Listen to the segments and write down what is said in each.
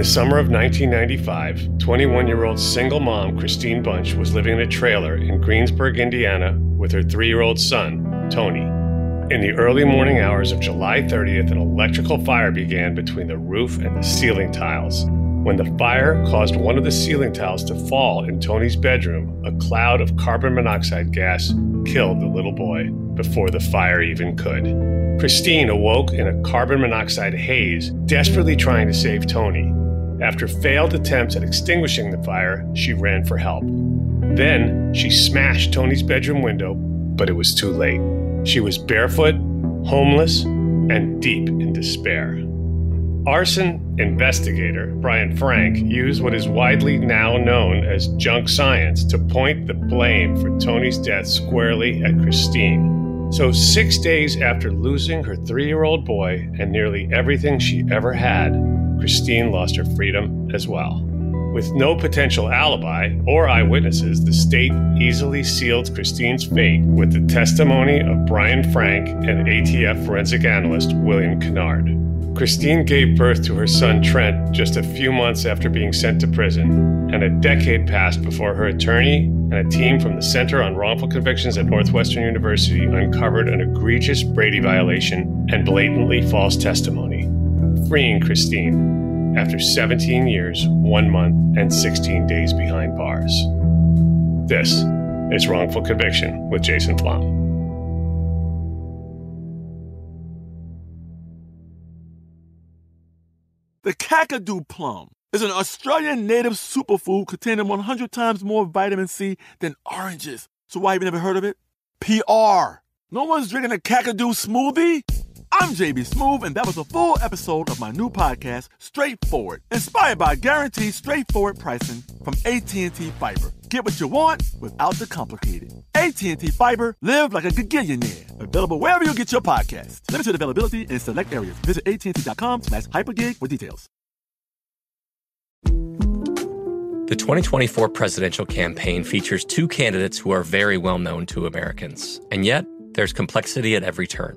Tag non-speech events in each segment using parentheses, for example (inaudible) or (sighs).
the summer of 1995, 21 year old single mom Kristine Bunch was living in a trailer in Greensburg, Indiana, with her three year old son, Tony. In the early morning hours of July 30th, an electrical fire began between the roof and the ceiling tiles. When the fire caused one of the ceiling tiles to fall in Tony's bedroom, a cloud of carbon monoxide gas killed the little boy before the fire even could. Kristine awoke in a carbon monoxide haze, desperately trying to save Tony. After failed attempts at extinguishing the fire, she ran for help. Then she smashed Tony's bedroom window, but it was too late. She was barefoot, homeless, and deep in despair. Arson investigator Brian Frank used what is widely now known as junk science to point the blame for Tony's death squarely at Kristine. So, six days after losing her three year old boy and nearly everything she ever had, Kristine lost her freedom as well. With no potential alibi or eyewitnesses, the state easily sealed Kristine's fate with the testimony of Brian Frank and ATF forensic analyst William Kennard. Kristine gave birth to her son Trent just a few months after being sent to prison, and a decade passed before her attorney and a team from the Center on Wrongful Convictions at Northwestern University uncovered an egregious Brady violation and blatantly false testimony, freeing Kristine after 17 years, 1 month, and 16 days behind bars. This is Wrongful Conviction with Jason Flom. The Kakadu plum is an Australian native superfood containing 100 times more vitamin C than oranges. So why have you never heard of it? PR. No one's drinking a Kakadu smoothie? I'm JB Smoove, and that was a full episode of my new podcast, Straightforward, inspired by guaranteed straightforward pricing from AT&T Fiber. Get what you want without the complicated. AT&T Fiber, live like a gigillionaire. Available wherever you get your podcast. Limited availability in select areas. Visit AT&T.com slash hypergig for details. The 2024 presidential campaign features two candidates who are very well known to Americans. And yet, there's complexity at every turn.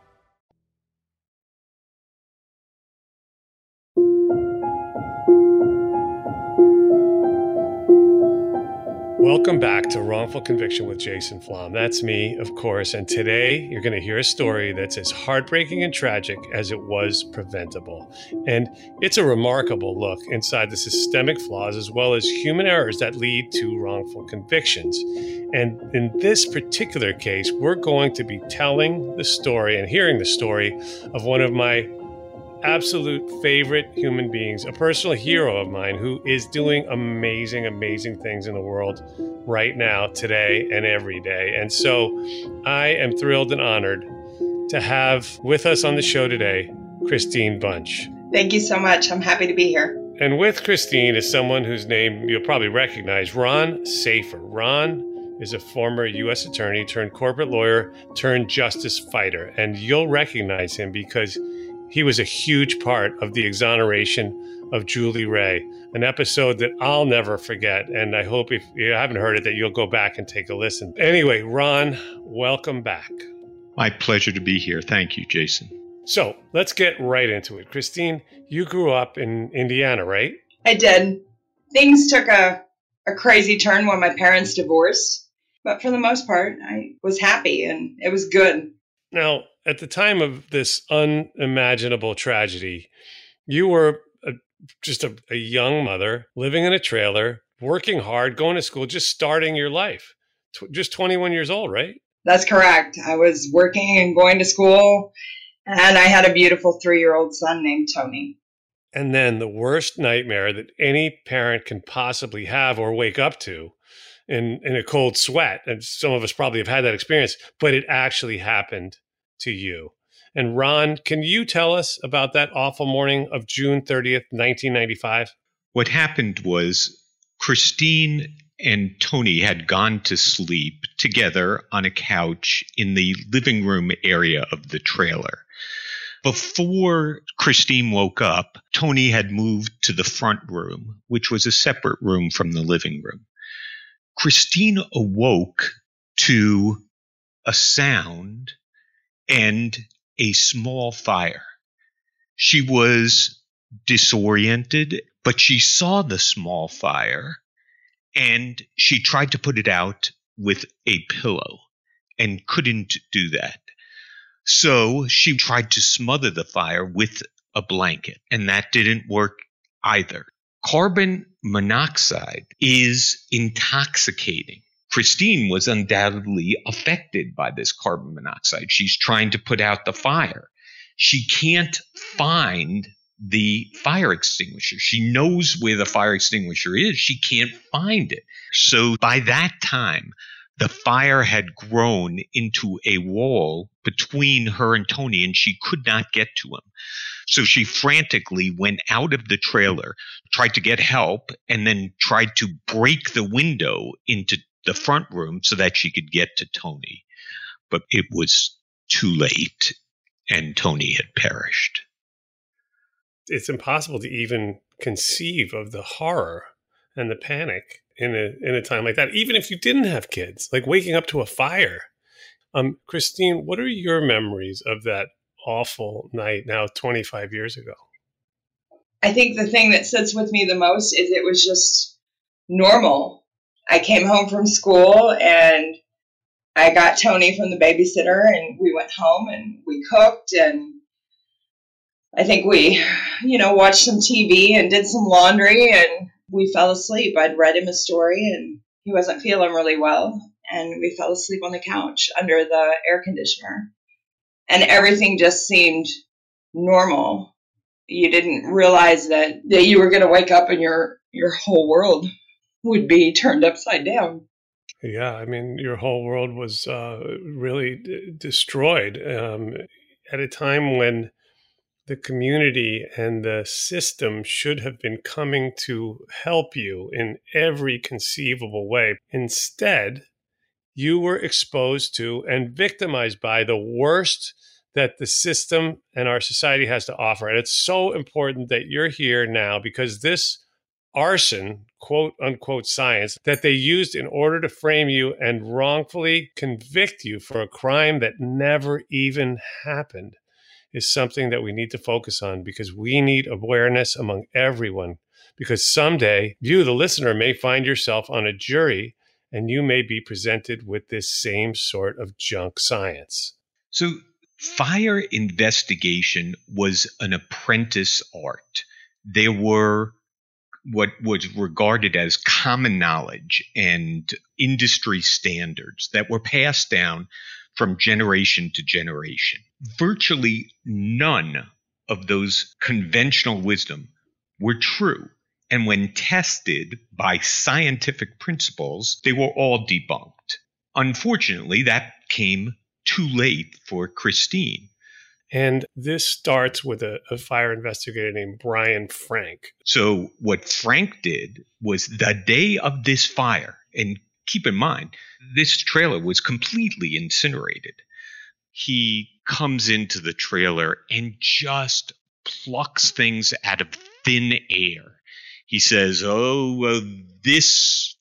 Welcome back to Wrongful Conviction with Jason Flom. That's me, of course. And today you're going to hear a story that's as heartbreaking and tragic as it was preventable. And it's a remarkable look inside the systemic flaws as well as human errors that lead to wrongful convictions. And in this particular case, we're going to be telling the story and hearing the story of one of my absolute favorite human beings, a personal hero of mine who is doing amazing, amazing things in the world right now, today, and every day. And so I am thrilled and honored to have with us on the show today Kristine Bunch. Thank you so much. I'm happy to be here. And with Kristine is someone whose name you'll probably recognize Ron Safer. Ron is a former U.S. attorney turned corporate lawyer turned justice fighter. And you'll recognize him because he was a huge part of the exoneration of Julie Rea, an episode that I'll never forget. And I hope if you haven't heard it, that you'll go back and take a listen. Anyway, Ron, welcome back. My pleasure to be here. Thank you, Jason. So let's get right into it. Kristine, you grew up in Indiana, right? I did. Things took a, a crazy turn when my parents divorced, but for the most part, I was happy and it was good. Now, at the time of this unimaginable tragedy, you were a, just a, a young mother living in a trailer, working hard, going to school, just starting your life. Just 21 years old, right? That's correct. I was working and going to school, and I had a beautiful three year old son named Tony. And then the worst nightmare that any parent can possibly have or wake up to in, in a cold sweat. And some of us probably have had that experience, but it actually happened to you. And Ron, can you tell us about that awful morning of June 30th, 1995? What happened was Kristine and Tony had gone to sleep together on a couch in the living room area of the trailer. Before Kristine woke up, Tony had moved to the front room, which was a separate room from the living room. Kristine awoke to a sound and a small fire. She was disoriented, but she saw the small fire and she tried to put it out with a pillow and couldn't do that. So she tried to smother the fire with a blanket, and that didn't work either. Carbon monoxide is intoxicating. Kristine was undoubtedly affected by this carbon monoxide. She's trying to put out the fire. She can't find the fire extinguisher. She knows where the fire extinguisher is. She can't find it. So by that time, the fire had grown into a wall between her and Tony, and she could not get to him. So she frantically went out of the trailer, tried to get help, and then tried to break the window into the front room so that she could get to Tony. But it was too late, and Tony had perished. It's impossible to even conceive of the horror and the panic in a in a time like that even if you didn't have kids like waking up to a fire. Um kristine what are your memories of that awful night now 25 years ago? I think the thing that sits with me the most is it was just normal i came home from school and i got tony from the babysitter and we went home and we cooked and I think we, you know, watched some TV and did some laundry and we fell asleep. I'd read him a story and he wasn't feeling really well. And we fell asleep on the couch under the air conditioner. And everything just seemed normal. You didn't realize that, that you were going to wake up and your, your whole world would be turned upside down. Yeah, I mean, your whole world was uh, really d- destroyed um, at a time when the community and the system should have been coming to help you in every conceivable way. Instead, you were exposed to and victimized by the worst that the system and our society has to offer. And it's so important that you're here now because this arson, quote unquote, science that they used in order to frame you and wrongfully convict you for a crime that never even happened is something that we need to focus on because we need awareness among everyone. Because someday you, the listener, may find yourself on a jury and you may be presented with this same sort of junk science. So, fire investigation was an apprentice art. There were what was regarded as common knowledge and industry standards that were passed down from generation to generation. Virtually none of those conventional wisdom were true. And when tested by scientific principles, they were all debunked. Unfortunately, that came too late for Kristine. And this starts with a, a, fire investigator named Brian Frank. So, what Frank did was the day of this fire, and keep in mind, this trailer was completely incinerated. He comes into the trailer and just plucks things out of thin air. He says, "Oh, uh, this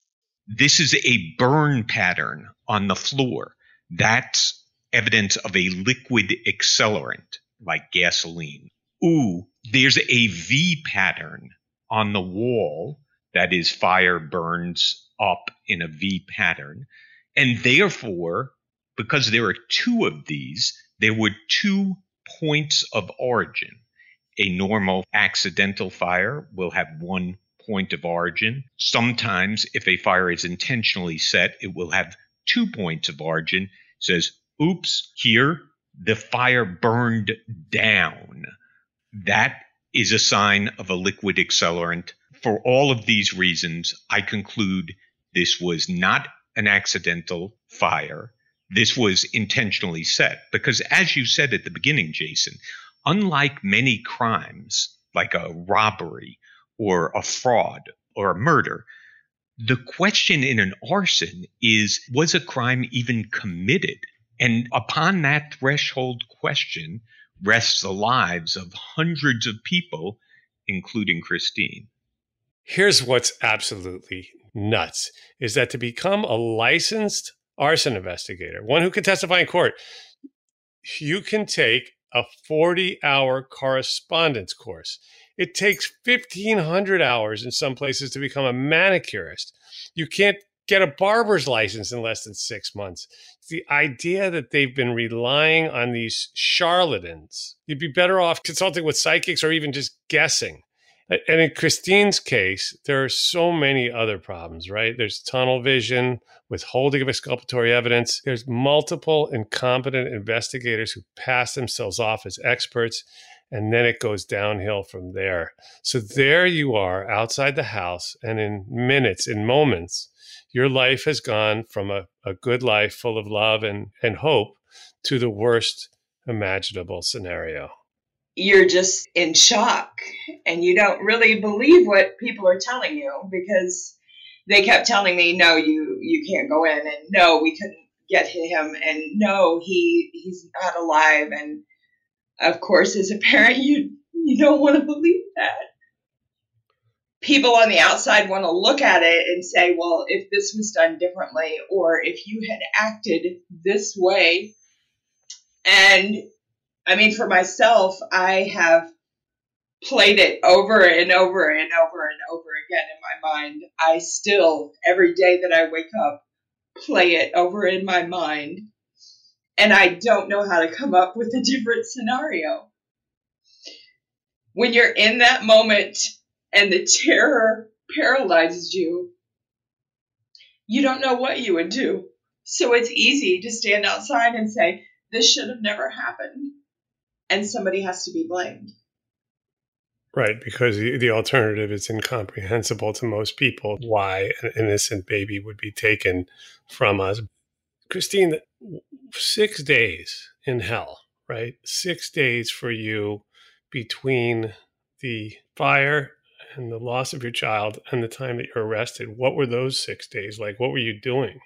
this is a burn pattern on the floor. That's evidence of a liquid accelerant like gasoline. Ooh, there's a V pattern on the wall that is fire burns up in a V pattern. And therefore, because there are two of these, there were two points of origin. A normal accidental fire will have one point of origin. Sometimes, if a fire is intentionally set, it will have two points of origin. It says, oops, here the fire burned down. That is a sign of a liquid accelerant. For all of these reasons, I conclude this was not an accidental fire. This was intentionally set because, as you said at the beginning, Jason, unlike many crimes like a robbery or a fraud or a murder, the question in an arson is was a crime even committed? And upon that threshold question rests the lives of hundreds of people, including Kristine. Here's what's absolutely nuts is that to become a licensed arson investigator, one who can testify in court, you can take a 40 hour correspondence course. It takes 1,500 hours in some places to become a manicurist. You can't get a barber's license in less than six months. The idea that they've been relying on these charlatans, you'd be better off consulting with psychics or even just guessing. And in Kristine's case, there are so many other problems, right? There's tunnel vision, withholding of exculpatory evidence. There's multiple incompetent investigators who pass themselves off as experts, and then it goes downhill from there. So there you are outside the house, and in minutes, in moments, your life has gone from a, a good life full of love and, and hope to the worst imaginable scenario. You're just in shock and you don't really believe what people are telling you because they kept telling me no you you can't go in and no we couldn't get him and no he he's not alive and of course as a parent you you don't want to believe that people on the outside want to look at it and say well if this was done differently or if you had acted this way and I mean, for myself, I have played it over and over and over and over again in my mind. I still, every day that I wake up, play it over in my mind. And I don't know how to come up with a different scenario. When you're in that moment and the terror paralyzes you, you don't know what you would do. So it's easy to stand outside and say, This should have never happened and somebody has to be blamed. Right, because the alternative is incomprehensible to most people why an innocent baby would be taken from us. Kristine, six days in hell, right? Six days for you between the fire and the loss of your child and the time that you're arrested. What were those six days like? What were you doing?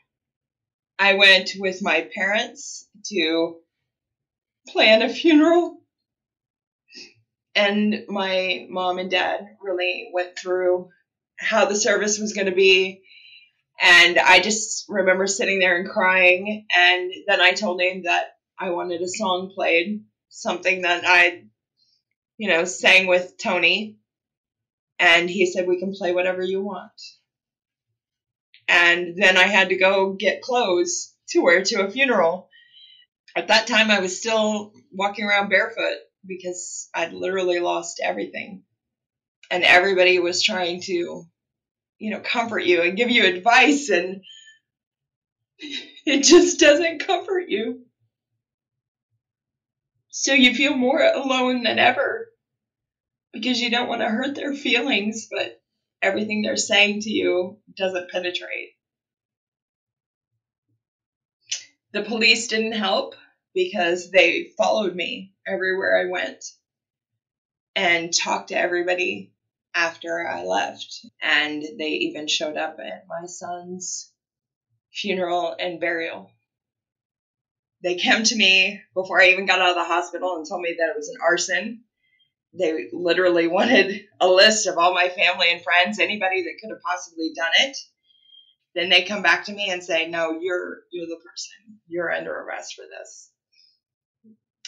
I went with my parents to plan a funeral. And my mom and dad really went through how the service was going to be. And I just remember sitting there and crying. And then I told him that I wanted a song played, something that I, you know, sang with Tony. And he said, We can play whatever you want. And then I had to go get clothes to wear to a funeral at that time I was still walking around barefoot because I'd literally lost everything. And everybody was trying to, you know, comfort you and give you advice and (laughs) it just doesn't comfort you. So you feel more alone than ever because you don't want to hurt their feelings, but everything they're saying to you doesn't penetrate. The police didn't help because they followed me everywhere I went and talked to everybody after I left. And they even showed up at my son's funeral and burial. They came to me before I even got out of the hospital and told me that it was an arson. They literally (laughs) wanted a list of all my family and friends, anybody that could have possibly done it. Then they come back to me and say, "No, you're you're the person. You're under arrest for this."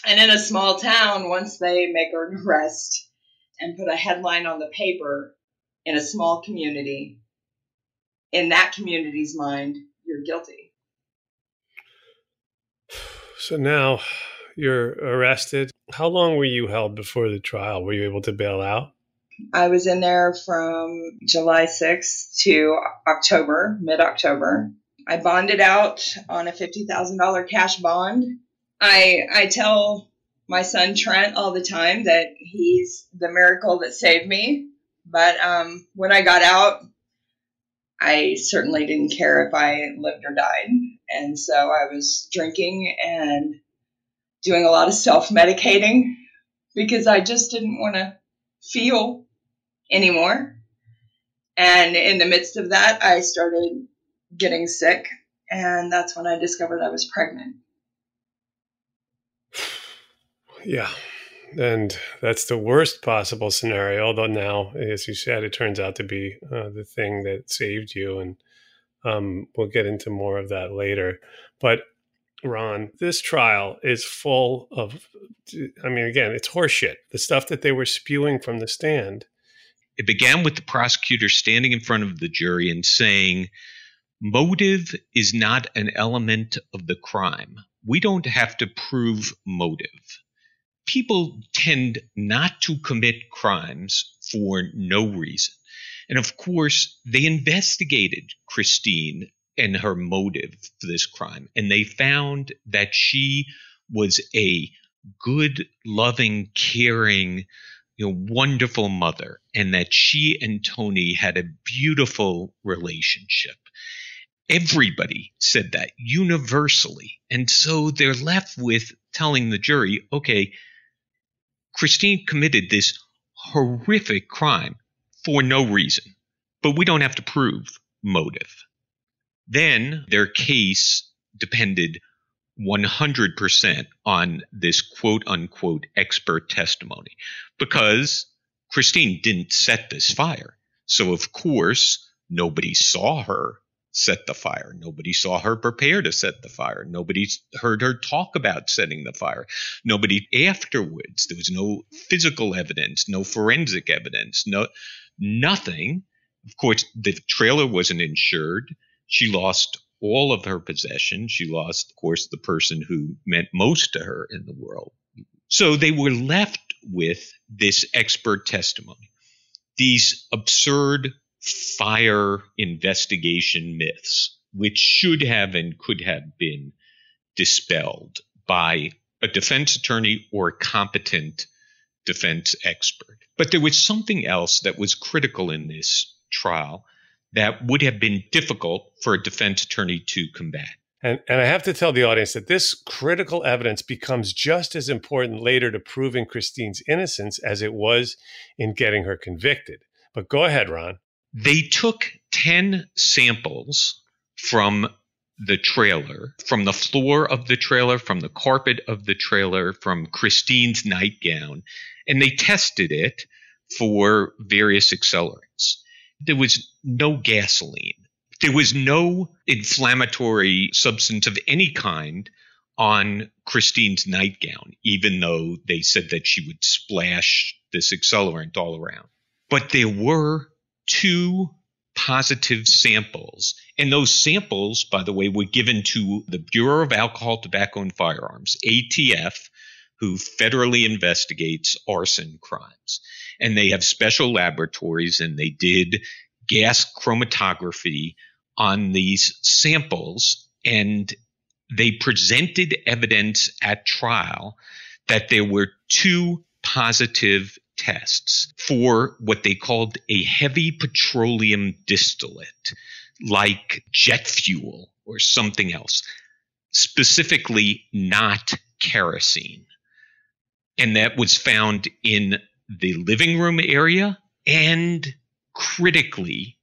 And in a small town, once they make an (laughs) arrest and put a headline on the paper in a small community, in that community's mind, you're guilty. (sighs) So now you're arrested. How long were you held before the trial? Were you able to bail out? I was in there from July 6th to October, mid October. I bonded out on a $50,000 cash bond. I, I tell my son Trent all the time that he's the miracle that saved me. But um, when I got out, I certainly didn't care if I lived or died. And so I was drinking and doing a lot of self medicating because I just didn't want to feel anymore. And in the midst of that, I started getting sick. And that's when I discovered I was pregnant. Yeah. And that's the worst possible scenario. Although now, as you said, it turns out to be uh, the thing that saved you. And um, we'll get into more of that later. But Ron, this trial is full of, I mean, again, it's horseshit. The stuff that they were spewing from the stand. It began with the prosecutor standing in front of the jury and saying, Motive is not an element of the crime. We don't have to prove motive. People tend not to commit crimes for no reason. And of course, they investigated Kristine and her motive for this crime. And they found that she was a good, loving, caring, you know, wonderful mother, and that she and Tony had a beautiful relationship. Everybody said that universally. And so they're left with telling the jury, okay, Kristine committed this horrific crime for no reason, but we don't have to prove motive. Then their case depended 100% on this quote unquote expert testimony because Kristine didn't set this fire. So, of course, nobody saw her set the fire. Nobody saw her prepare to set the fire. Nobody heard her talk about setting the fire. Nobody afterwards. There was no physical evidence, no forensic evidence, no nothing. Of course, the trailer wasn't insured. She lost all of her possessions. She lost, of course, the person who meant most to her in the world. So they were left with this expert testimony, these absurd fire investigation myths, which should have and could have been dispelled by a defense attorney or a competent defense expert. But there was something else that was critical in this trial that would have been difficult for a defense attorney to combat. And, and I have to tell the audience that this critical evidence becomes just as important later to proving Kristine's innocence as it was in getting her convicted. But go ahead, Ron. They took 10 samples from the trailer, from the floor of the trailer, from the carpet of the trailer, from Kristine's nightgown, and they tested it for various accelerants. There was no gasoline. There was no inflammatory substance of any kind on Kristine's nightgown, even though they said that she would splash this accelerant all around. But there were two positive samples. And those samples, by the way, were given to the Bureau of Alcohol, Tobacco, and Firearms, ATF, who federally investigates arson crimes and they have special laboratories and they did gas chromatography on these samples and they presented evidence at trial that there were two positive tests for what they called a heavy petroleum distillate, like jet fuel or something else, specifically not kerosene. And that was found in the living room area and critically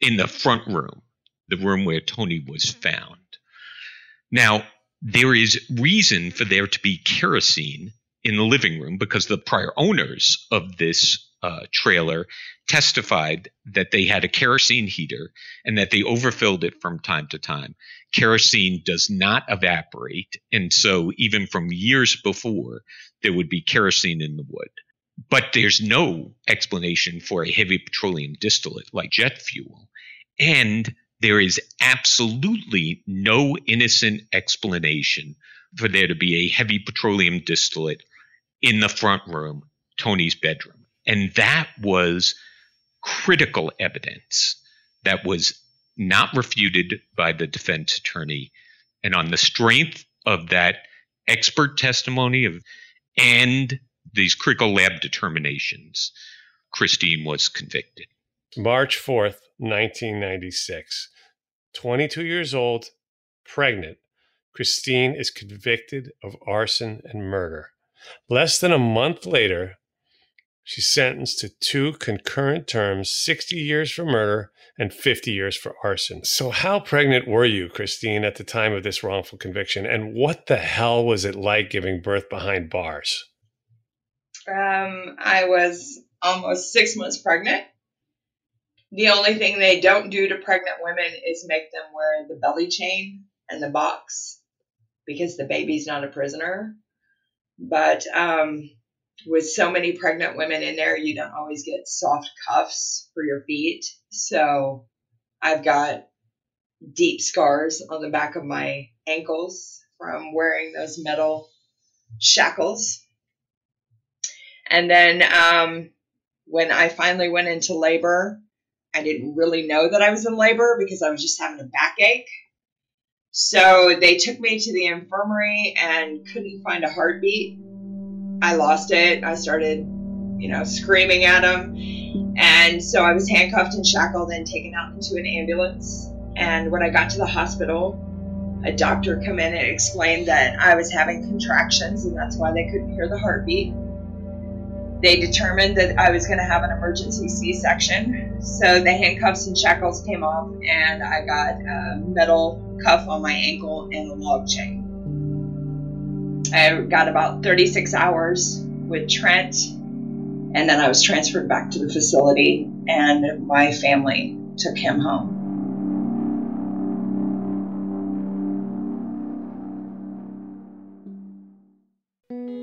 in the front room, the room where Tony was found. Now, there is reason for there to be kerosene in the living room because the prior owners of this uh, trailer testified that they had a kerosene heater and that they overfilled it from time to time. Kerosene does not evaporate. And so, even from years before, there would be kerosene in the wood. But there's no explanation for a heavy petroleum distillate like jet fuel. And there is absolutely no innocent explanation for there to be a heavy petroleum distillate in the front room, Tony's bedroom. And that was critical evidence that was not refuted by the defense attorney. And on the strength of that expert testimony of and these critical lab determinations, Kristine was convicted. March 4th, 1996. 22 years old, pregnant, Kristine is convicted of arson and murder. Less than a month later, she's sentenced to two concurrent terms 60 years for murder and 50 years for arson. So, how pregnant were you, Kristine, at the time of this wrongful conviction? And what the hell was it like giving birth behind bars? Um, I was almost six months pregnant. The only thing they don't do to pregnant women is make them wear the belly chain and the box because the baby's not a prisoner. But um, with so many pregnant women in there, you don't always get soft cuffs for your feet. So I've got deep scars on the back of my ankles from wearing those metal shackles. And then um, when I finally went into labor, I didn't really know that I was in labor because I was just having a backache. So they took me to the infirmary and couldn't find a heartbeat. I lost it. I started, you know, screaming at him. And so I was handcuffed and shackled and taken out into an ambulance. And when I got to the hospital, a doctor come in and explained that I was having contractions and that's why they couldn't hear the heartbeat they determined that I was going to have an emergency C section. So the handcuffs and shackles came off, and I got a metal cuff on my ankle and a log chain. I got about 36 hours with Trent, and then I was transferred back to the facility, and my family took him home.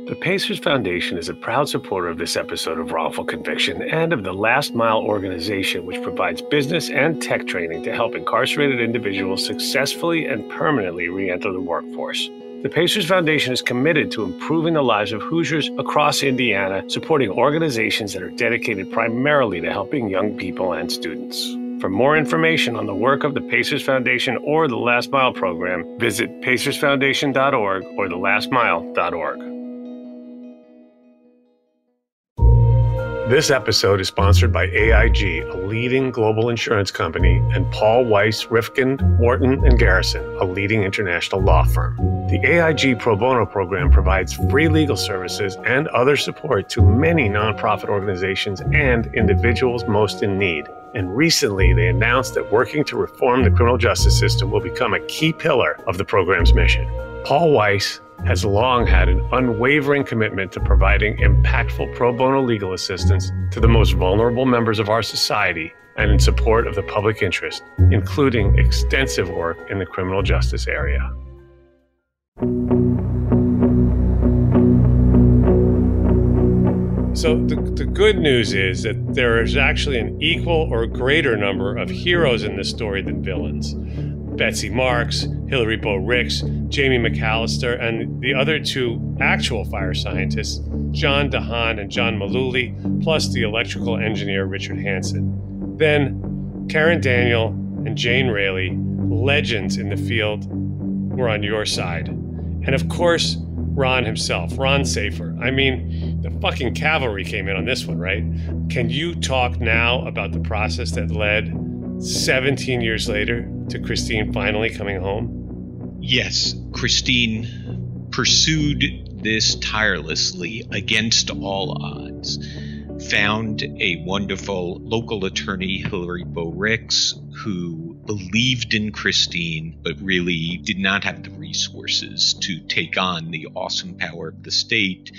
The Pacers Foundation is a proud supporter of this episode of Wrongful Conviction and of the Last Mile organization, which provides business and tech training to help incarcerated individuals successfully and permanently re enter the workforce. The Pacers Foundation is committed to improving the lives of Hoosiers across Indiana, supporting organizations that are dedicated primarily to helping young people and students. For more information on the work of the Pacers Foundation or the Last Mile program, visit pacersfoundation.org or thelastmile.org. This episode is sponsored by AIG, a leading global insurance company, and Paul Weiss, Rifkind, Wharton, and Garrison, a leading international law firm. The AIG Pro Bono program provides free legal services and other support to many nonprofit organizations and individuals most in need. And recently, they announced that working to reform the criminal justice system will become a key pillar of the program's mission. Paul Weiss has long had an unwavering commitment to providing impactful pro bono legal assistance to the most vulnerable members of our society and in support of the public interest, including extensive work in the criminal justice area. So, the, the good news is that there is actually an equal or greater number of heroes in this story than villains. Betsy Marks, Hilary Bowe Ricks, Jamie McAllister, and the other two actual fire scientists, John DeHaan and John Mullooly, plus the electrical engineer Richard Hanson. Then Karen Daniel and Jane Raley, legends in the field, were on your side. And of course, Ron himself, Ron Safer. I mean, the fucking cavalry came in on this one, right? Can you talk now about the process that led 17 years later to Kristine finally coming home? Yes, Kristine pursued this tirelessly against all odds found a wonderful local attorney, Hilary Bowe Ricks, who believed in Kristine, but really did not have the resources to take on the awesome power of the state.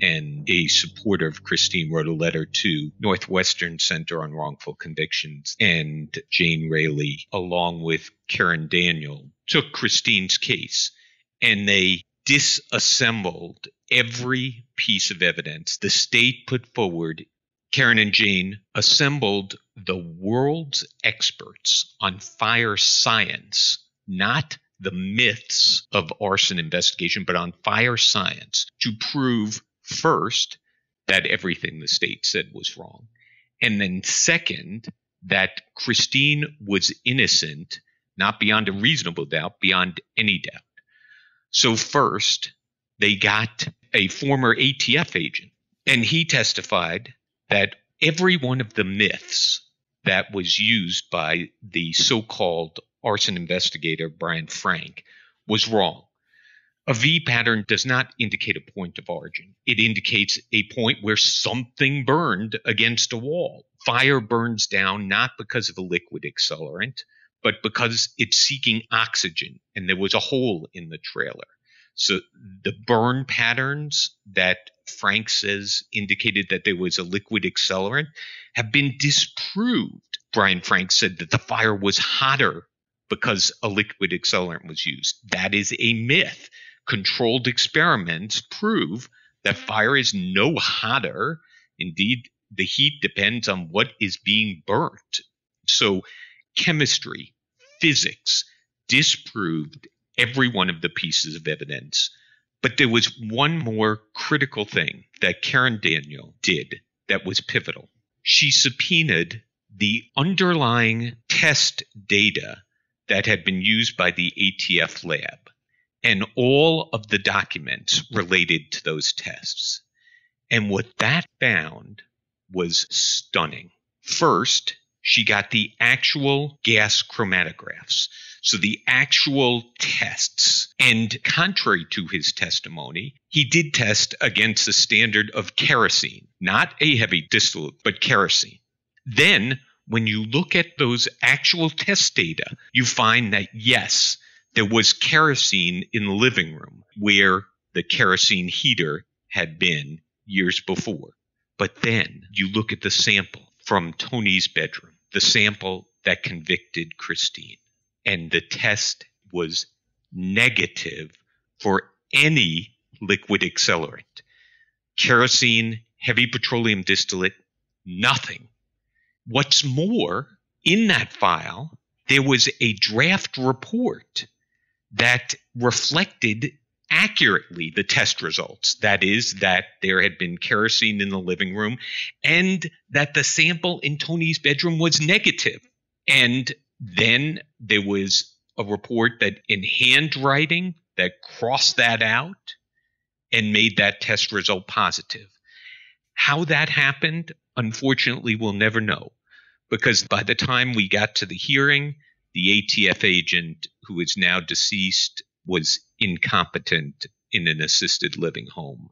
And a supporter of Kristine wrote a letter to Northwestern Center on Wrongful Convictions and Jane Raley, along with Karen Daniel, took Kristine's case and they disassembled every piece of evidence the state put forward. Karen and Jane assembled the world's experts on fire science, not the myths of arson investigation, but on fire science to prove first that everything the state said was wrong. And then second, that Kristine was innocent, not beyond a reasonable doubt, beyond any doubt. So first, they got a former ATF agent, and he testified that every one of the myths that was used by the so called arson investigator Brian Frank was wrong. A V pattern does not indicate a point of origin. It indicates a point where something burned against a wall. Fire burns down not because of a liquid accelerant, but because it's seeking oxygen and there was a hole in the trailer. So the burn patterns that Frank says indicated that there was a liquid accelerant have been disproved. Brian Frank said that the fire was hotter because a liquid accelerant was used. That is a myth. Controlled experiments prove that fire is no hotter. Indeed, the heat depends on what is being burnt. So, chemistry, physics disproved every one of the pieces of evidence. But there was one more critical thing that Karen Daniel did that was pivotal. She subpoenaed the underlying test data that had been used by the ATF lab and all of the documents related to those tests. And what that found was stunning. First, she got the actual gas chromatographs. So the actual tests. And contrary to his testimony, he did test against the standard of kerosene, not a heavy distillate, but kerosene. Then, when you look at those actual test data, you find that yes, there was kerosene in the living room where the kerosene heater had been years before. But then you look at the sample from Tony's bedroom, the sample that convicted Kristine and the test was negative for any liquid accelerant. Kerosene, heavy petroleum distillate, nothing. What's more, in that file, there was a draft report that reflected accurately the test results. That is, that there had been kerosene in the living room and that the sample in Tony's bedroom was negative. And then there was a report that in handwriting that crossed that out and made that test result positive. How that happened, unfortunately, we'll never know because by the time we got to the hearing, the ATF agent who is now deceased was incompetent in an assisted living home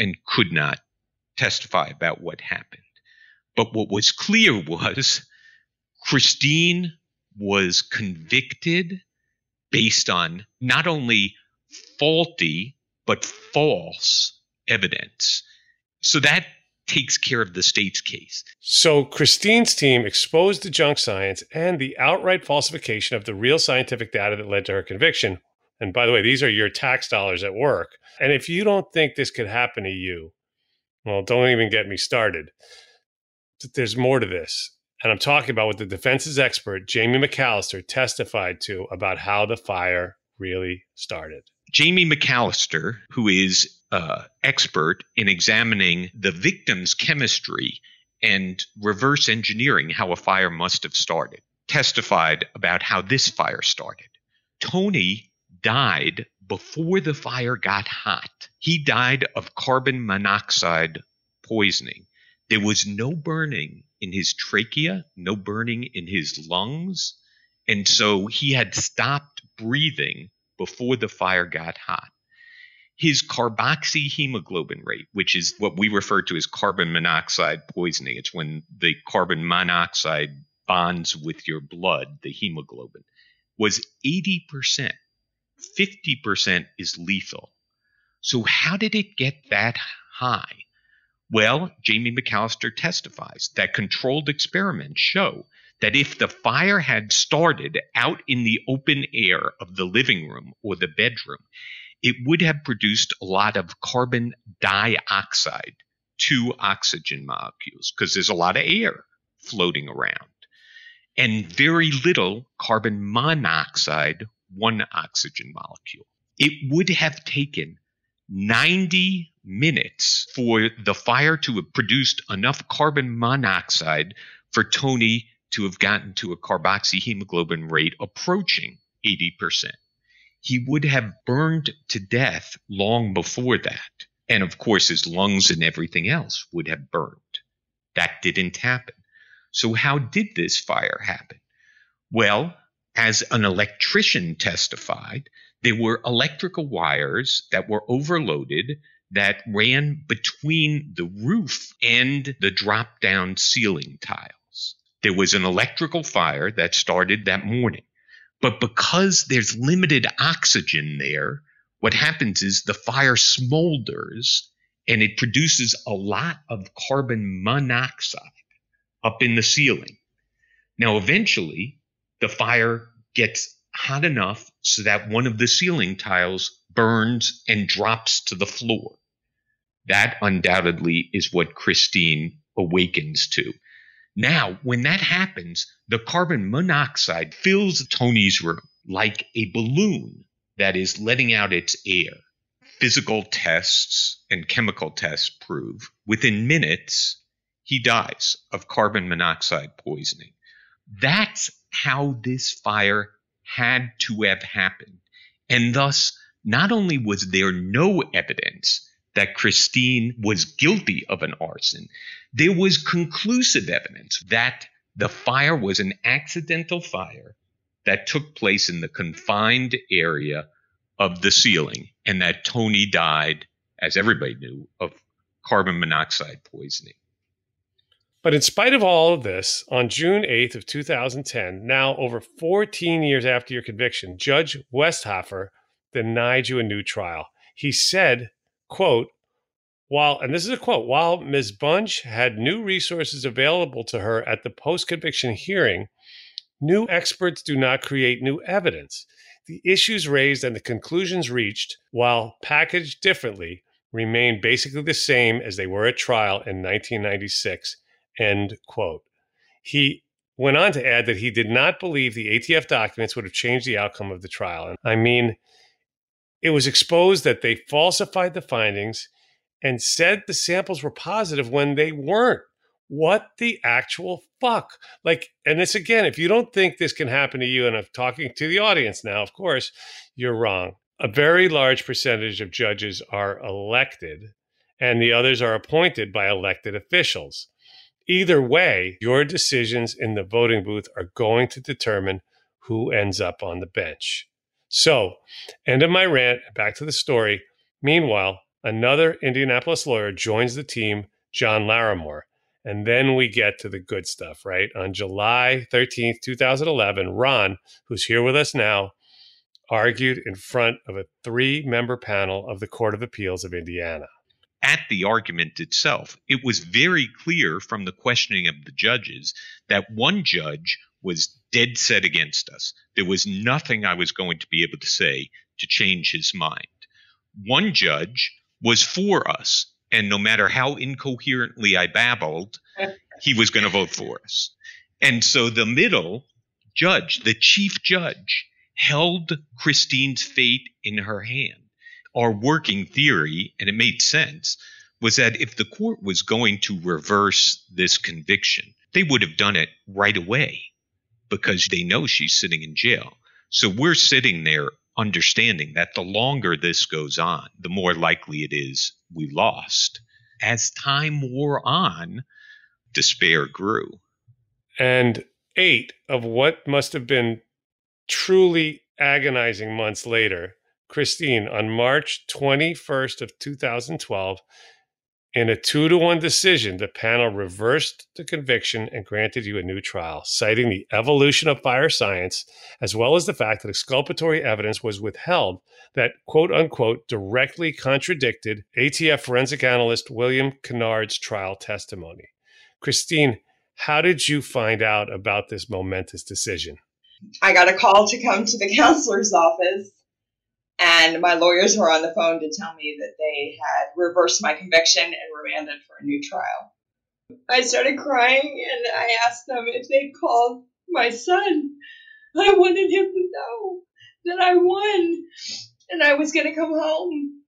and could not testify about what happened. But what was clear was Kristine was convicted based on not only faulty but false evidence. So that takes care of the state's case. So Kristine's team exposed the junk science and the outright falsification of the real scientific data that led to her conviction. And by the way, these are your tax dollars at work. And if you don't think this could happen to you, well, don't even get me started. There's more to this. And I'm talking about what the defense's expert, Jamie McAllister, testified to about how the fire really started. Jamie McAllister, who is uh, expert in examining the victim's chemistry and reverse engineering how a fire must have started, testified about how this fire started. Tony died before the fire got hot. He died of carbon monoxide poisoning. There was no burning in his trachea, no burning in his lungs. And so he had stopped breathing before the fire got hot. His carboxyhemoglobin rate, which is what we refer to as carbon monoxide poisoning. It's when the carbon monoxide bonds with your blood, the hemoglobin, was 80%. 50% is lethal. So, how did it get that high? Well, Jamie McAllister testifies that controlled experiments show that if the fire had started out in the open air of the living room or the bedroom, it would have produced a lot of carbon dioxide, two oxygen molecules, because there's a lot of air floating around, and very little carbon monoxide, one oxygen molecule. It would have taken 90 minutes for the fire to have produced enough carbon monoxide for Tony to have gotten to a carboxyhemoglobin rate approaching 80% he would have burned to death long before that. And of course, his lungs and everything else would have burned. That didn't happen. So, how did this fire happen? Well, as an electrician testified, there were electrical wires that were overloaded that ran between the roof and the drop down ceiling tiles. There was an electrical fire that started that morning. But because there's limited oxygen there, what happens is the fire smolders and it produces a lot of carbon monoxide up in the ceiling. Now, eventually, the fire gets hot enough so that one of the ceiling tiles burns and drops to the floor. That undoubtedly is what Kristine awakens to. Now, when that happens, the carbon monoxide fills Tony's room like a balloon that is letting out its air. Physical tests and chemical tests prove within minutes he dies of carbon monoxide poisoning. That's how this fire had to have happened. And thus, not only was there no evidence that Kristine was guilty of an arson, there was conclusive evidence that the fire was an accidental fire that took place in the confined area of the ceiling and that Tony died, as everybody knew, of carbon monoxide poisoning. But in spite of all of this, on June 8th of 2010, now over 14 years after your conviction, Judge Westhafer denied you a new trial. He said quote, while, and this is a quote, while Ms. Bunch had new resources available to her at the post conviction hearing, new experts do not create new evidence. The issues raised and the conclusions reached, while packaged differently, remain basically the same as they were at trial in 1996. End quote. He went on to add that he did not believe the ATF documents would have changed the outcome of the trial. And I mean, it was exposed that they falsified the findings and said the samples were positive when they weren't. What the actual fuck? Like, and this again, if you don't think this can happen to you, and I'm talking to the audience now, of course, you're wrong. A very large percentage of judges are elected, and the others are appointed by elected officials. Either way, your decisions in the voting booth are going to determine who ends up on the bench. So, end of my rant, back to the story. Meanwhile, another Indianapolis lawyer joins the team, John Larimore. And then we get to the good stuff, right? On July 13th, 2011, Ron, who's here with us now, argued in front of a three member panel of the Court of Appeals of Indiana. At the argument itself, it was very clear from the questioning of the judges that one judge was dead set against us. There was nothing I was going to be able to say to change his mind. One judge was for us, and no matter how incoherently I babbled, he was going to vote for us. And so the middle judge, the chief judge, held Kristine's fate in her hand. Our working theory, and it made sense, was that if the court was going to reverse this conviction, they would have done it right away because they know she's sitting in jail. So we're sitting there understanding that the longer this goes on, the more likely it is we lost. As time wore on, despair grew. And eight of what must have been truly agonizing months later, Kristine, on March 21st of 2012, in a two to one decision, the panel reversed the conviction and granted you a new trial, citing the evolution of fire science, as well as the fact that exculpatory evidence was withheld that, quote unquote, directly contradicted ATF forensic analyst William Kennard's trial testimony. Kristine, how did you find out about this momentous decision? I got a call to come to the counselor's office and my lawyers were on the phone to tell me that they had reversed my conviction and remanded for a new trial. I started crying and I asked them if they'd called my son. I wanted him to know that I won and I was going to come home.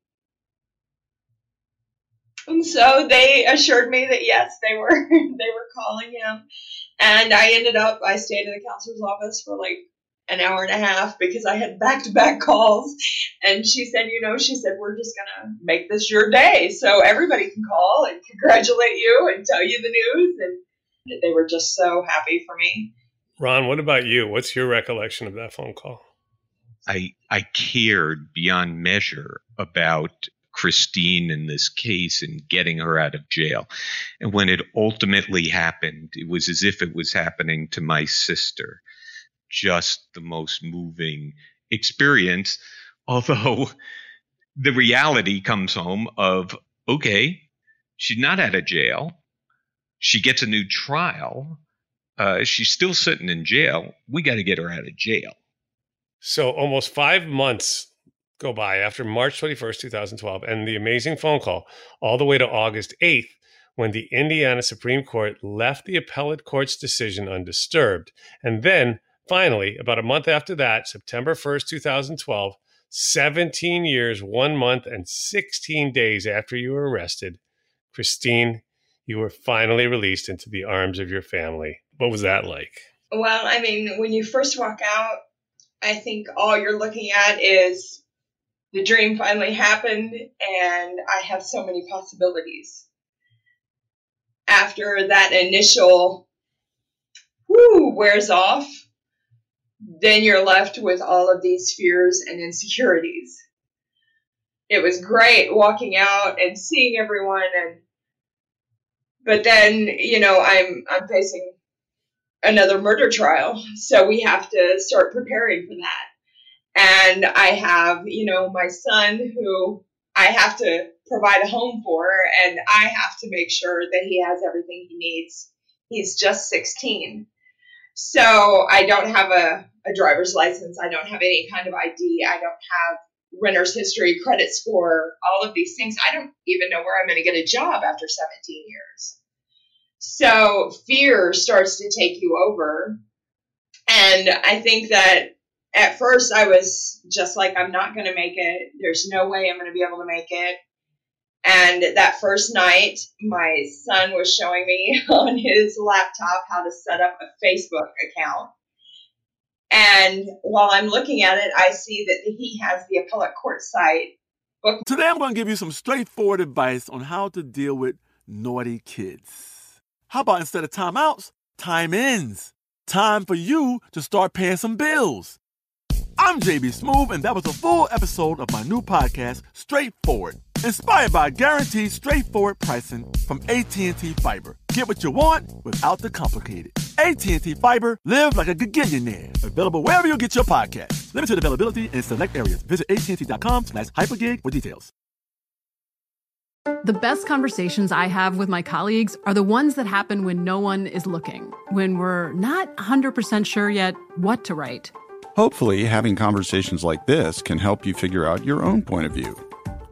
And so they assured me that yes, they were (laughs) they were calling him. And I ended up I stayed in the counselor's office for like an hour and a half because I had back to back calls. And she said, you know, she said, we're just going to make this your day. So everybody can call and congratulate you and tell you the news. And they were just so happy for me. Ron, what about you? What's your recollection of that phone call? I, I cared beyond measure about Kristine in this case and getting her out of jail. And when it ultimately happened, it was as if it was happening to my sister just the most moving experience. Although (laughs) the reality comes home of, okay, she's not out of jail. She gets a new trial. Uh, she's still sitting in jail. We got to get her out of jail. So almost five months go by after March 21st, 2012, and the amazing phone call all the way to August 8th when the Indiana Supreme Court left the appellate court's decision undisturbed. And then Finally, about a month after that, September 1st, 2012, 17 years, one month, and 16 days after you were arrested, Kristine, you were finally released into the arms of your family. What was that like? Well, I mean, when you first walk out, I think all you're looking at is the dream finally happened and I have so many possibilities. After that initial whoo wears off, then you're left with all of these fears and insecurities. It was great walking out and seeing everyone and but then, you know, I'm I'm facing another murder trial, so we have to start preparing for that. And I have, you know, my son who I have to provide a home for and I have to make sure that he has everything he needs. He's just 16. So I don't have a, a driver's license. I don't have any kind of ID. I don't have renter's history, credit score, all of these things. I don't even know where I'm going to get a job after 17 years. So fear starts to take you over. And I think that at first I was just like, I'm not going to make it. There's no way I'm going to be able to make it. And that first night, my son was showing me (laughs) on his laptop how to set up a Facebook account. And while I'm looking at it, I see that he has the appellate court site. Today, I'm going to give you some straightforward advice on how to deal with naughty kids. How about instead of timeouts, time ins? Time for you to start paying some bills. I'm JB Smoove, and that was a full episode of my new podcast, Straightforward, inspired by guaranteed straightforward pricing from AT&T Fiber. Get what you want without the complicated. AT&T Fiber, live like a gigillionaire. Available wherever you get your podcast. Limited availability in select areas. Visit AT&T.com slash hypergig for details. The best conversations I have with my colleagues are the ones that happen when no one is looking, when we're not 100% sure yet what to write. Hopefully, having conversations like this can help you figure out your own point of view.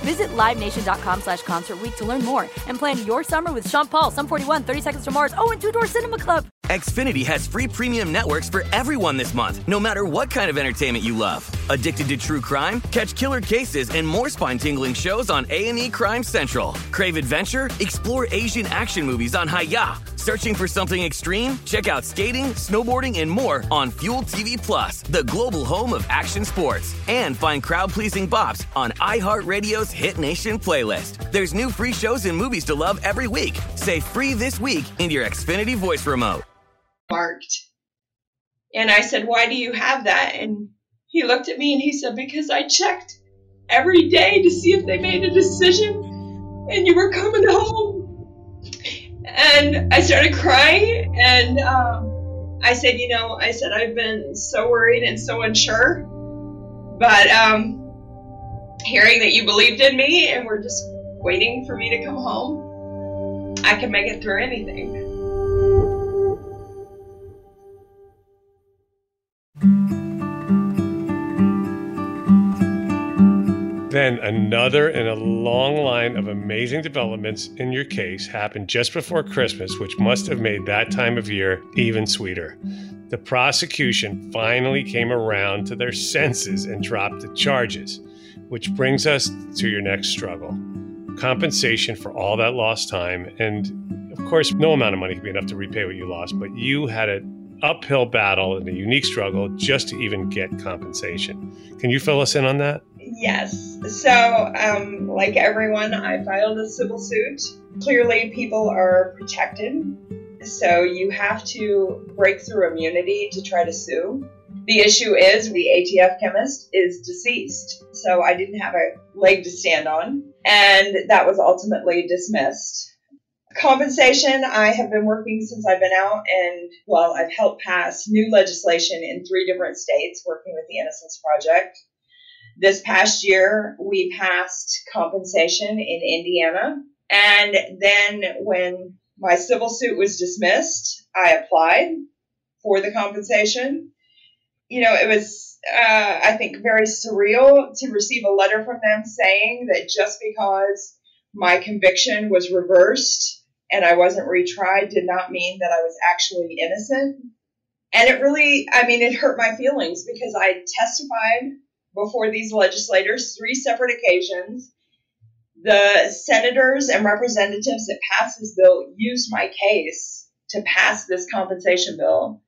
Visit LiveNation.com slash Concert to learn more and plan your summer with Sean Paul, Sum 41, 30 Seconds to Mars, oh, and Two Door Cinema Club. Xfinity has free premium networks for everyone this month, no matter what kind of entertainment you love. Addicted to true crime? Catch killer cases and more spine-tingling shows on A&E Crime Central. Crave adventure? Explore Asian action movies on Hi-YAH. Searching for something extreme? Check out skating, snowboarding, and more on Fuel TV Plus, the global home of action sports. And find crowd-pleasing bops on iHeartRadio's Hit Nation playlist. There's new free shows and movies to love every week. Say free this week in your Xfinity voice remote Barked. And I said, Why do you have that? And he looked at me and he said, Because I checked every day to see if they made a decision and you were coming home. And I started crying and um, I said, You know, I said, I've been so worried and so unsure. But um, hearing that you believed in me and were just waiting for me to come home, I can make it through anything. Then another in a long line of amazing developments in your case happened just before Christmas, which must have made that time of year even sweeter. The prosecution finally came around to their senses and dropped the charges, which brings us to your next struggle compensation for all that lost time. And of course, no amount of money can be enough to repay what you lost, but you had an uphill battle and a unique struggle just to even get compensation. Can you fill us in on that? Yes. So, um, like everyone, I filed a civil suit. Clearly, people are protected. So, you have to break through immunity to try to sue. The issue is the ATF chemist is deceased. So, I didn't have a leg to stand on. And that was ultimately dismissed. Compensation, I have been working since I've been out, and well, I've helped pass new legislation in three different states working with the Innocence Project. This past year, we passed compensation in Indiana. And then when my civil suit was dismissed, I applied for the compensation. You know, it was, uh, I think, very surreal to receive a letter from them saying that just because my conviction was reversed and I wasn't retried did not mean that I was actually innocent. And it really, I mean, it hurt my feelings because I testified before these legislators three separate occasions. The senators and representatives that passed this bill used my case to pass this compensation bill.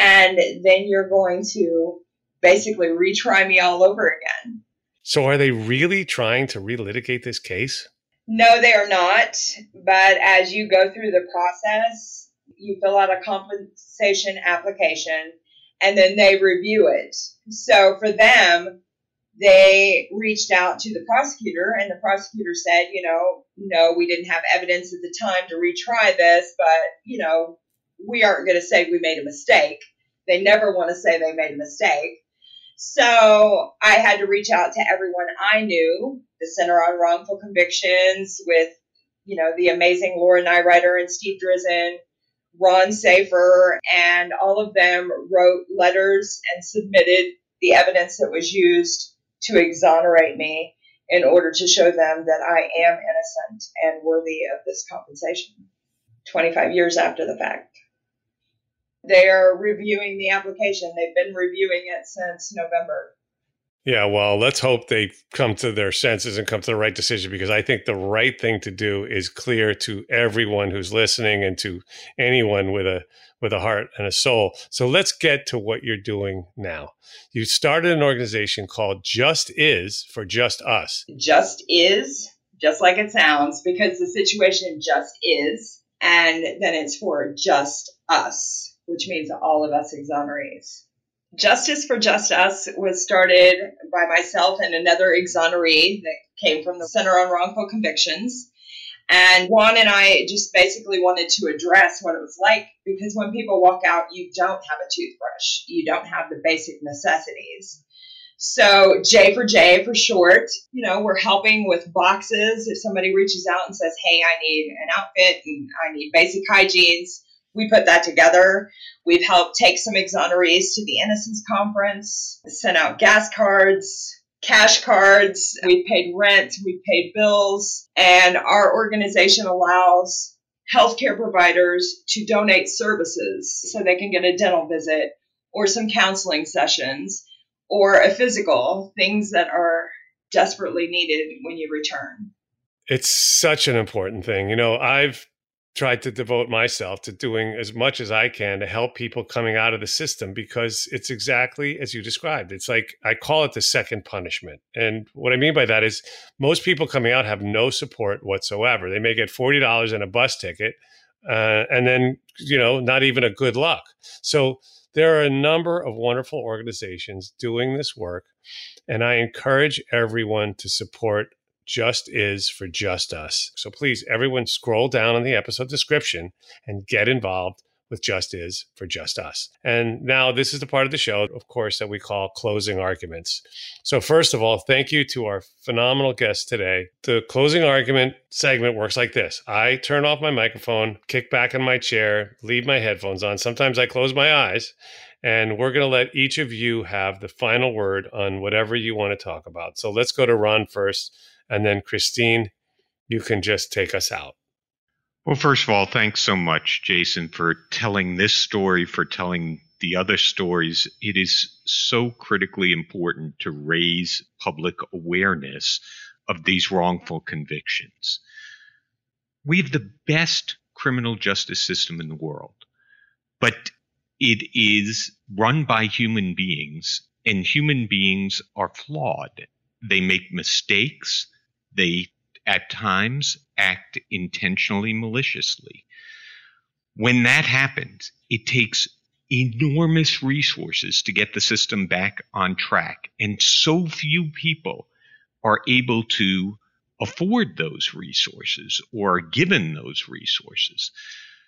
And then you're going to basically retry me all over again. So, are they really trying to relitigate this case? No, they are not. But as you go through the process, you fill out a compensation application and then they review it. So for them, they reached out to the prosecutor, and the prosecutor said, you know, no, we didn't have evidence at the time to retry this, but, you know, we aren't going to say we made a mistake. They never want to say they made a mistake. So I had to reach out to everyone I knew, the Center on Wrongful Convictions, with, you know, the amazing Laura Nirider and Steve Drizin, Ron Safer, and all of them wrote letters and submitted the evidence that was used to exonerate me in order to show them that I am innocent and worthy of this compensation 25 years after the fact. They are reviewing the application. They've been reviewing it since November. Yeah, well, let's hope they come to their senses and come to the right decision because I think the right thing to do is clear to everyone who's listening and to anyone with a with a heart and a soul. So let's get to what you're doing now. You started an organization called Just Is for Just Us. Just is, just like it sounds, because the situation just is, and then it's for just us, which means all of us exonerees. Justice for Just Us was started by myself and another exoneree that came from the Center on Wrongful Convictions. And Juan and I just basically wanted to address what it was like because when people walk out, you don't have a toothbrush, you don't have the basic necessities. So J for J for short, you know, we're helping with boxes. If somebody reaches out and says, "Hey, I need an outfit and I need basic hygienes," we put that together. We've helped take some exonerees to the Innocence Conference, sent out gas cards, cash cards. We've paid rent, we've paid bills, and our organization allows healthcare providers to donate services so they can get a dental visit or some counseling sessions or a physical, things that are desperately needed when you return. It's such an important thing. You know, I've tried to devote myself to doing as much as I can to help people coming out of the system because it's exactly as you described. It's like I call it the second punishment. And what I mean by that is most people coming out have no support whatsoever. They may get $40 and a bus ticket uh, and then, you know, not even a good luck. So there are a number of wonderful organizations doing this work. And I encourage everyone to support just is for just us. So please, everyone, scroll down in the episode description and get involved with Just Is for Just Us. And now, this is the part of the show, of course, that we call closing arguments. So, first of all, thank you to our phenomenal guest today. The closing argument segment works like this I turn off my microphone, kick back in my chair, leave my headphones on. Sometimes I close my eyes. And we're going to let each of you have the final word on whatever you want to talk about. So let's go to Ron first. And then, Kristine, you can just take us out. Well, first of all, thanks so much, Jason, for telling this story, for telling the other stories. It is so critically important to raise public awareness of these wrongful convictions. We have the best criminal justice system in the world, but it is run by human beings, and human beings are flawed. They make mistakes. They at times act intentionally maliciously. When that happens, it takes enormous resources to get the system back on track. And so few people are able to afford those resources or are given those resources.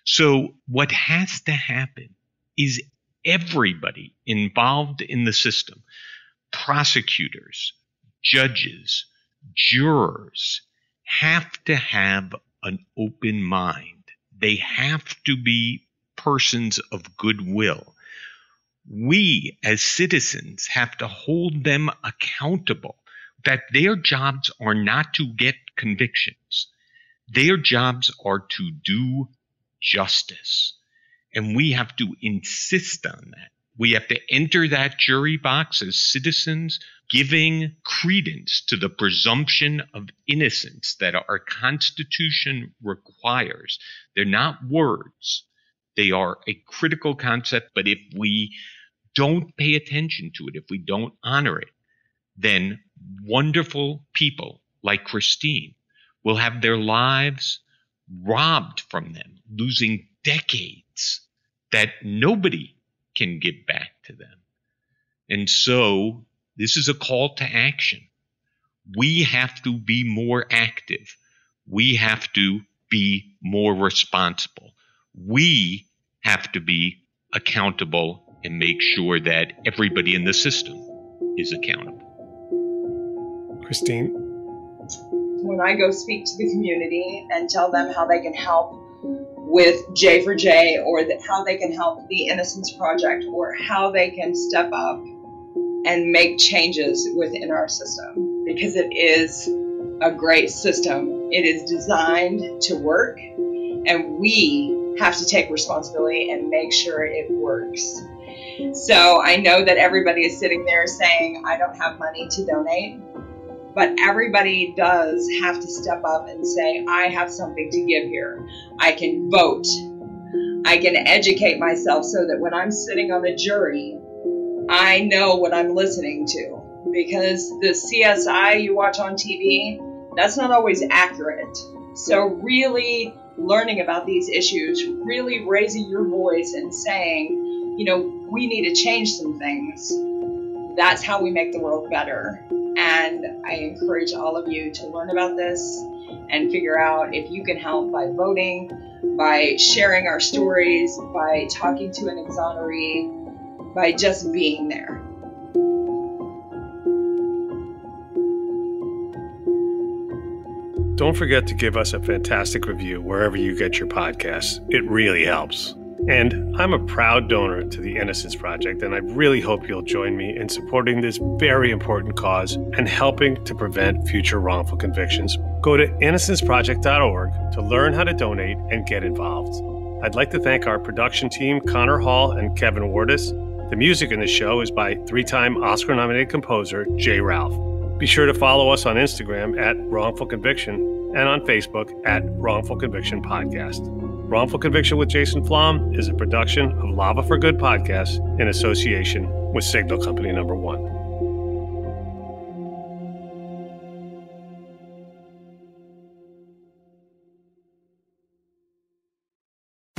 So, what has to happen is everybody involved in the system prosecutors, judges, jurors have to have an open mind. They have to be persons of goodwill. We as citizens have to hold them accountable that their jobs are not to get convictions. Their jobs are to do justice. And we have to insist on that. We have to enter that jury box as citizens, giving credence to the presumption of innocence that our Constitution requires. They're not words, they are a critical concept, but if we don't pay attention to it, if we don't honor it, then wonderful people like Kristine will have their lives robbed from them, losing decades that nobody can give back to them. And so this is a call to action. We have to be more active. We have to be more responsible. We have to be accountable and make sure that everybody in the system is accountable. Kristine? When I go speak to the community and tell them how they can help with J for J or how they can help the Innocence Project or how they can step up and make changes within our system because it is a great system. It is designed to work and we have to take responsibility and make sure it works. So I know that everybody is sitting there saying, I don't have money to donate. But everybody does have to step up and say, I have something to give here. I can vote. I can educate myself so that when I'm sitting on the jury, I know what I'm listening to. Because the CSI you watch on TV, that's not always accurate. So, really learning about these issues, really raising your voice and saying, you know, we need to change some things. That's how we make the world better. And I encourage all of you to learn about this and figure out if you can help by voting, by sharing our stories, by talking to an exoneree, by just being there. Don't forget to give us a fantastic review wherever you get your podcasts. It really helps. And I'm a proud donor to the Innocence Project, and I really hope you'll join me in supporting this very important cause and helping to prevent future wrongful convictions. Go to innocenceproject.org to learn how to donate and get involved. I'd like to thank our production team, Connor Hall and Kevin Wardis. The music in the show is by three time Oscar nominated composer Jay Ralph. Be sure to follow us on Instagram at Wrongful Conviction and on Facebook at Wrongful Conviction Podcast. Wrongful Conviction with Jason Flom is a production of Lava for Good podcast in association with Signal Company Number One.